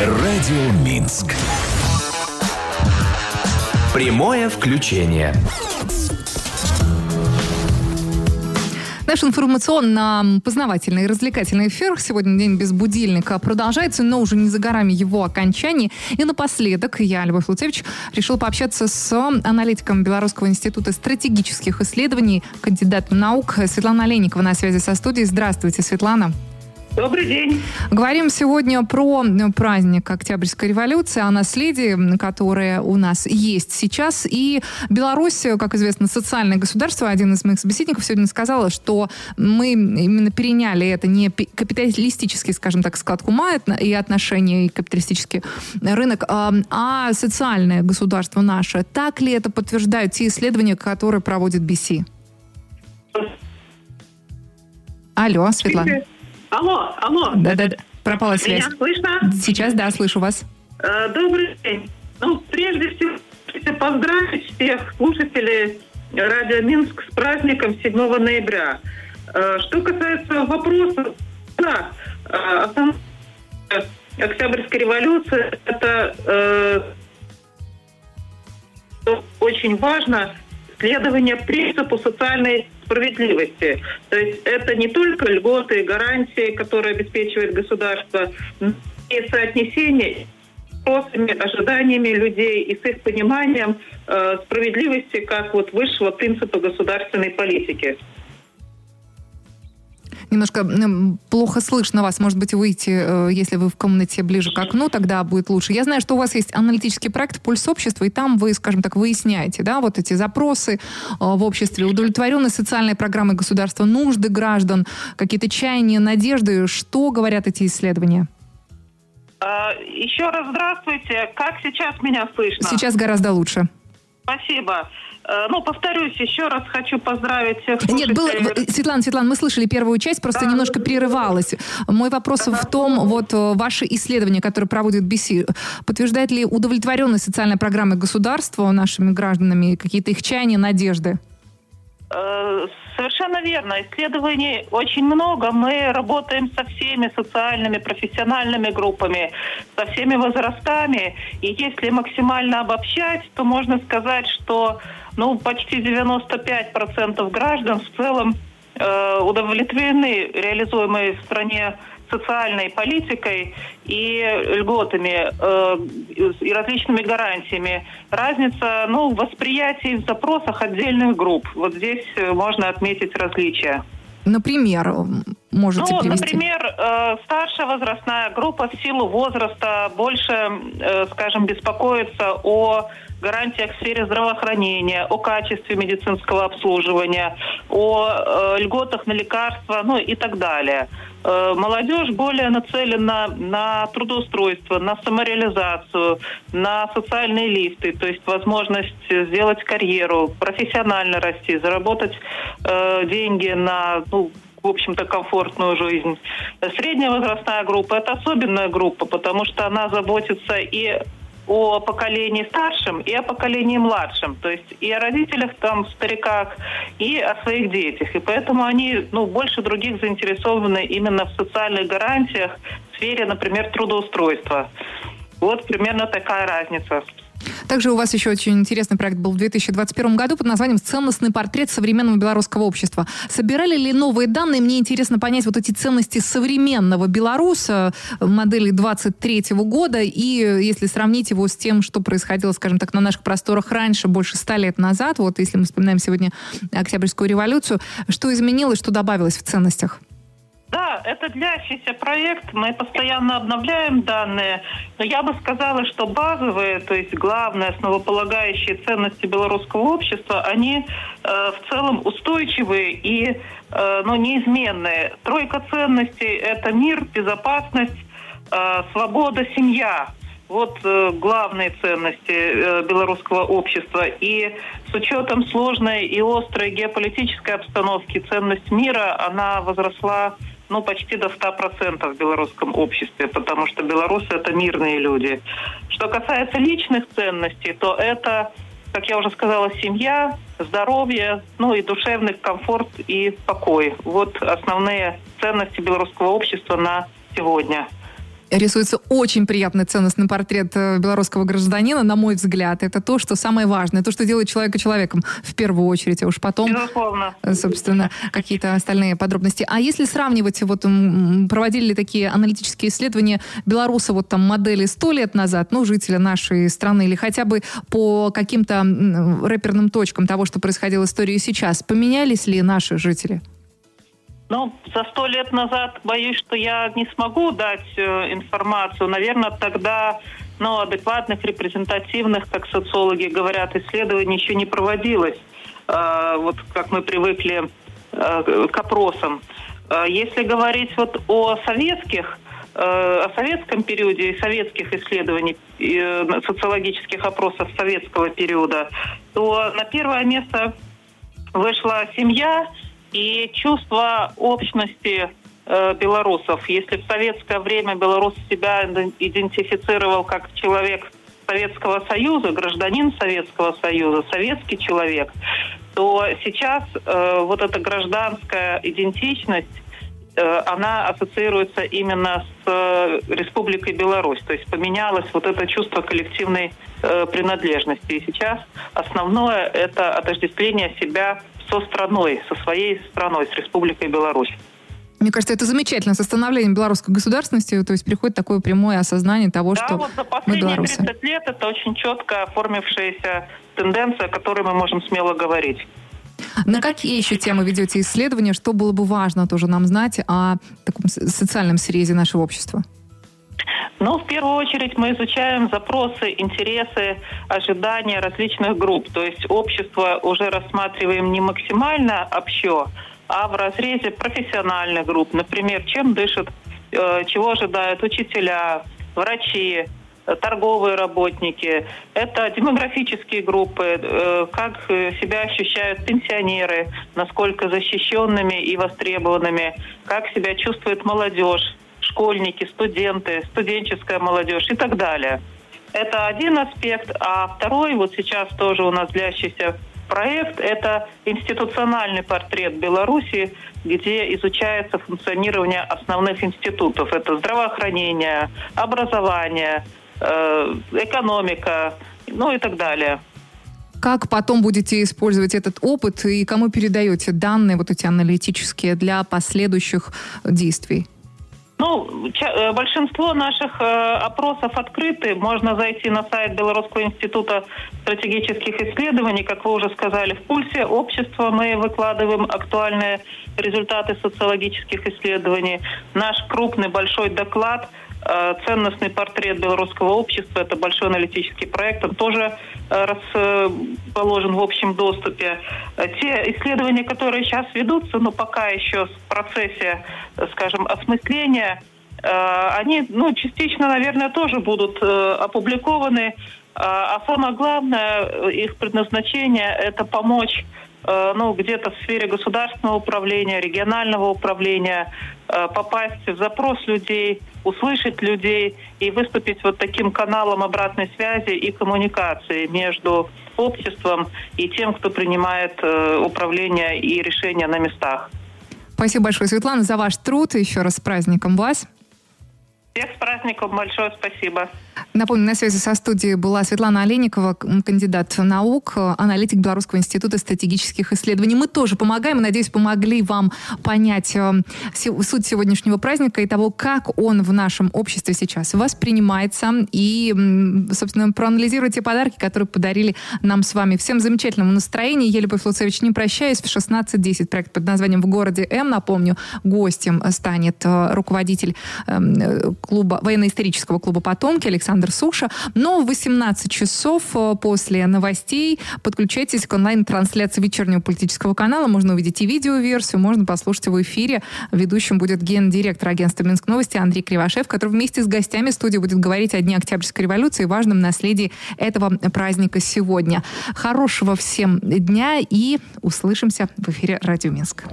Радио Минск. Прямое включение. Наш информационно-познавательный и развлекательный эфир сегодня день без будильника продолжается, но уже не за горами его окончания. И напоследок я, Любовь Луцевич, решил пообщаться с аналитиком Белорусского института стратегических исследований, кандидатом наук Светлана Олейникова на связи со студией. Здравствуйте, Светлана. Добрый день. Говорим сегодня про э, праздник Октябрьской революции, о наследии, которое у нас есть сейчас. И Беларусь, как известно, социальное государство. Один из моих собеседников сегодня сказал, что мы именно переняли это не капиталистический, скажем так, склад ума и отношения, и капиталистический рынок, а, а социальное государство наше. Так ли это подтверждают те исследования, которые проводит BC? Алло, Светлана. Алло, алло. Да-да-да. Пропала связь. Меня слышно? Сейчас, да, слышу вас. Э, добрый день. Ну, прежде всего, поздравить всех слушателей Радио Минск с праздником 7 ноября. Э, что касается вопроса, да, э, основная Октябрьская революция, это э, очень важно следование принципу социальной справедливости. То есть это не только льготы, гарантии, которые обеспечивает государство, но и соотнесение ожиданиями людей и с их пониманием э, справедливости как вот высшего принципа государственной политики. Немножко плохо слышно вас. Может быть, выйти, э, если вы в комнате ближе к окну, тогда будет лучше. Я знаю, что у вас есть аналитический проект «Пульс общества», и там вы, скажем так, выясняете, да, вот эти запросы э, в обществе, удовлетворенность социальной программы государства, нужды граждан, какие-то чаяния, надежды. Что говорят эти исследования? А, еще раз здравствуйте. Как сейчас меня слышно? Сейчас гораздо лучше. Спасибо. Э, ну, повторюсь, еще раз хочу поздравить всех Нет, было, Светлана, Светлана, мы слышали первую часть, просто да, немножко прерывалась. Мой вопрос ага. в том, вот э, ваши исследования, которые проводит BC, подтверждает ли удовлетворенность социальной программы государства нашими гражданами, какие-то их чаяния, надежды? Э, совершенно верно. Исследований очень много. Мы работаем со всеми социальными, профессиональными группами, со всеми возрастами. И если максимально обобщать, то можно сказать, что ну, почти 95% граждан в целом э, удовлетворены реализуемой в стране социальной политикой и льготами э, и различными гарантиями. Разница ну, в восприятии в запросах отдельных групп. Вот здесь э, можно отметить различия. Например, можете ну, привести? Например, э, старшая возрастная группа в силу возраста больше, э, скажем, беспокоится о гарантиях в сфере здравоохранения, о качестве медицинского обслуживания, о э, льготах на лекарства, ну и так далее. Э, молодежь более нацелена на трудоустройство, на самореализацию, на социальные лифты, то есть возможность сделать карьеру, профессионально расти, заработать э, деньги на ну, в общем-то, комфортную жизнь. Средняя возрастная группа – это особенная группа, потому что она заботится и о поколении старшем и о поколении младшем. То есть и о родителях, там, стариках, и о своих детях. И поэтому они ну, больше других заинтересованы именно в социальных гарантиях в сфере, например, трудоустройства. Вот примерно такая разница. Также у вас еще очень интересный проект был в 2021 году под названием «Ценностный портрет современного белорусского общества». Собирали ли новые данные? Мне интересно понять вот эти ценности современного белоруса модели 23 года и если сравнить его с тем, что происходило, скажем так, на наших просторах раньше, больше ста лет назад, вот если мы вспоминаем сегодня Октябрьскую революцию, что изменилось, что добавилось в ценностях? Да, это длящийся проект. Мы постоянно обновляем данные. Но я бы сказала, что базовые, то есть главные, основополагающие ценности белорусского общества, они э, в целом устойчивые и э, ну, неизменные. Тройка ценностей – это мир, безопасность, э, свобода, семья. Вот э, главные ценности э, белорусского общества. И с учетом сложной и острой геополитической обстановки ценность мира, она возросла ну, почти до 100% в белорусском обществе, потому что белорусы – это мирные люди. Что касается личных ценностей, то это, как я уже сказала, семья, здоровье, ну и душевный комфорт и покой. Вот основные ценности белорусского общества на сегодня. Рисуется очень приятный ценностный портрет э, белорусского гражданина, на мой взгляд. Это то, что самое важное, то, что делает человека человеком в первую очередь, а уж потом, Безусловно. э, собственно, какие-то остальные подробности. А если сравнивать, вот проводили ли такие аналитические исследования белоруса, вот там модели сто лет назад, ну, жителя нашей страны, или хотя бы по каким-то рэперным точкам того, что происходило в истории сейчас, поменялись ли наши жители? Ну, за сто лет назад боюсь, что я не смогу дать э, информацию. Наверное, тогда ну, адекватных, репрезентативных, как социологи говорят, исследований еще не проводилось. Э, вот как мы привыкли э, к опросам. Э, если говорить вот о советских, э, о советском периоде и советских исследований, социологических опросов советского периода, то на первое место вышла семья и чувство общности э, белорусов. Если в советское время белорус себя идентифицировал как человек Советского Союза, гражданин Советского Союза, советский человек, то сейчас э, вот эта гражданская идентичность э, она ассоциируется именно с Республикой Беларусь. То есть поменялось вот это чувство коллективной принадлежности. И сейчас основное это отождествление себя со страной, со своей страной, с Республикой Беларусь. Мне кажется, это замечательно. С становлением белорусской государственности, то есть приходит такое прямое осознание того, да, что вот за мы последние белорусы. 30 лет это очень четко оформившаяся тенденция, о которой мы можем смело говорить. На какие еще темы ведете исследования? Что было бы важно тоже нам знать о таком социальном срезе нашего общества? Ну, в первую очередь мы изучаем запросы, интересы, ожидания различных групп. То есть общество уже рассматриваем не максимально общо, а в разрезе профессиональных групп. Например, чем дышат, э, чего ожидают учителя, врачи, торговые работники. Это демографические группы, э, как себя ощущают пенсионеры, насколько защищенными и востребованными, как себя чувствует молодежь, школьники, студенты, студенческая молодежь и так далее. Это один аспект. А второй, вот сейчас тоже у нас длящийся проект, это институциональный портрет Беларуси, где изучается функционирование основных институтов. Это здравоохранение, образование, э, экономика, ну и так далее. Как потом будете использовать этот опыт и кому передаете данные вот эти аналитические для последующих действий? Ну, э, большинство наших э, опросов открыты. Можно зайти на сайт Белорусского института стратегических исследований. Как вы уже сказали, в пульсе общества мы выкладываем актуальные результаты социологических исследований. Наш крупный большой доклад ценностный портрет белорусского общества. Это большой аналитический проект. Он тоже э, расположен в общем доступе. Э, Те исследования, которые сейчас ведутся, но пока еще в процессе, э, скажем, осмысления, э, они, ну, частично, наверное, тоже будут э, опубликованы. А самое главное, э, их предназначение – это помочь э, ну, где-то в сфере государственного управления, регионального управления, э, попасть в запрос людей, услышать людей и выступить вот таким каналом обратной связи и коммуникации между обществом и тем, кто принимает э, управление и решения на местах. Спасибо большое, Светлана, за ваш труд. Еще раз с праздником вас. Всех с праздником, большое спасибо. Напомню, на связи со студией была Светлана Олейникова, к- кандидат наук, э, аналитик Белорусского института стратегических исследований. Мы тоже помогаем, надеюсь, помогли вам понять э, суть сегодняшнего праздника и того, как он в нашем обществе сейчас воспринимается. И, собственно, проанализируйте подарки, которые подарили нам с вами. Всем замечательного настроения. Я, Любовь Луцевич, не прощаюсь. В 16.10 проект под названием «В городе М». Напомню, гостем станет э, руководитель эм, клуба, военно-исторического клуба «Потомки» Александр Суша. Но в 18 часов э, после новостей подключайтесь к онлайн-трансляции вечернего политического канала. Можно увидеть и видеоверсию, можно послушать в эфире. Ведущим будет гендиректор агентства «Минск Новости» Андрей Кривошев, который вместе с гостями студии будет говорить о Дне Октябрьской революции и важном наследии этого праздника сегодня. Хорошего всем дня и услышимся в эфире «Радио Минск».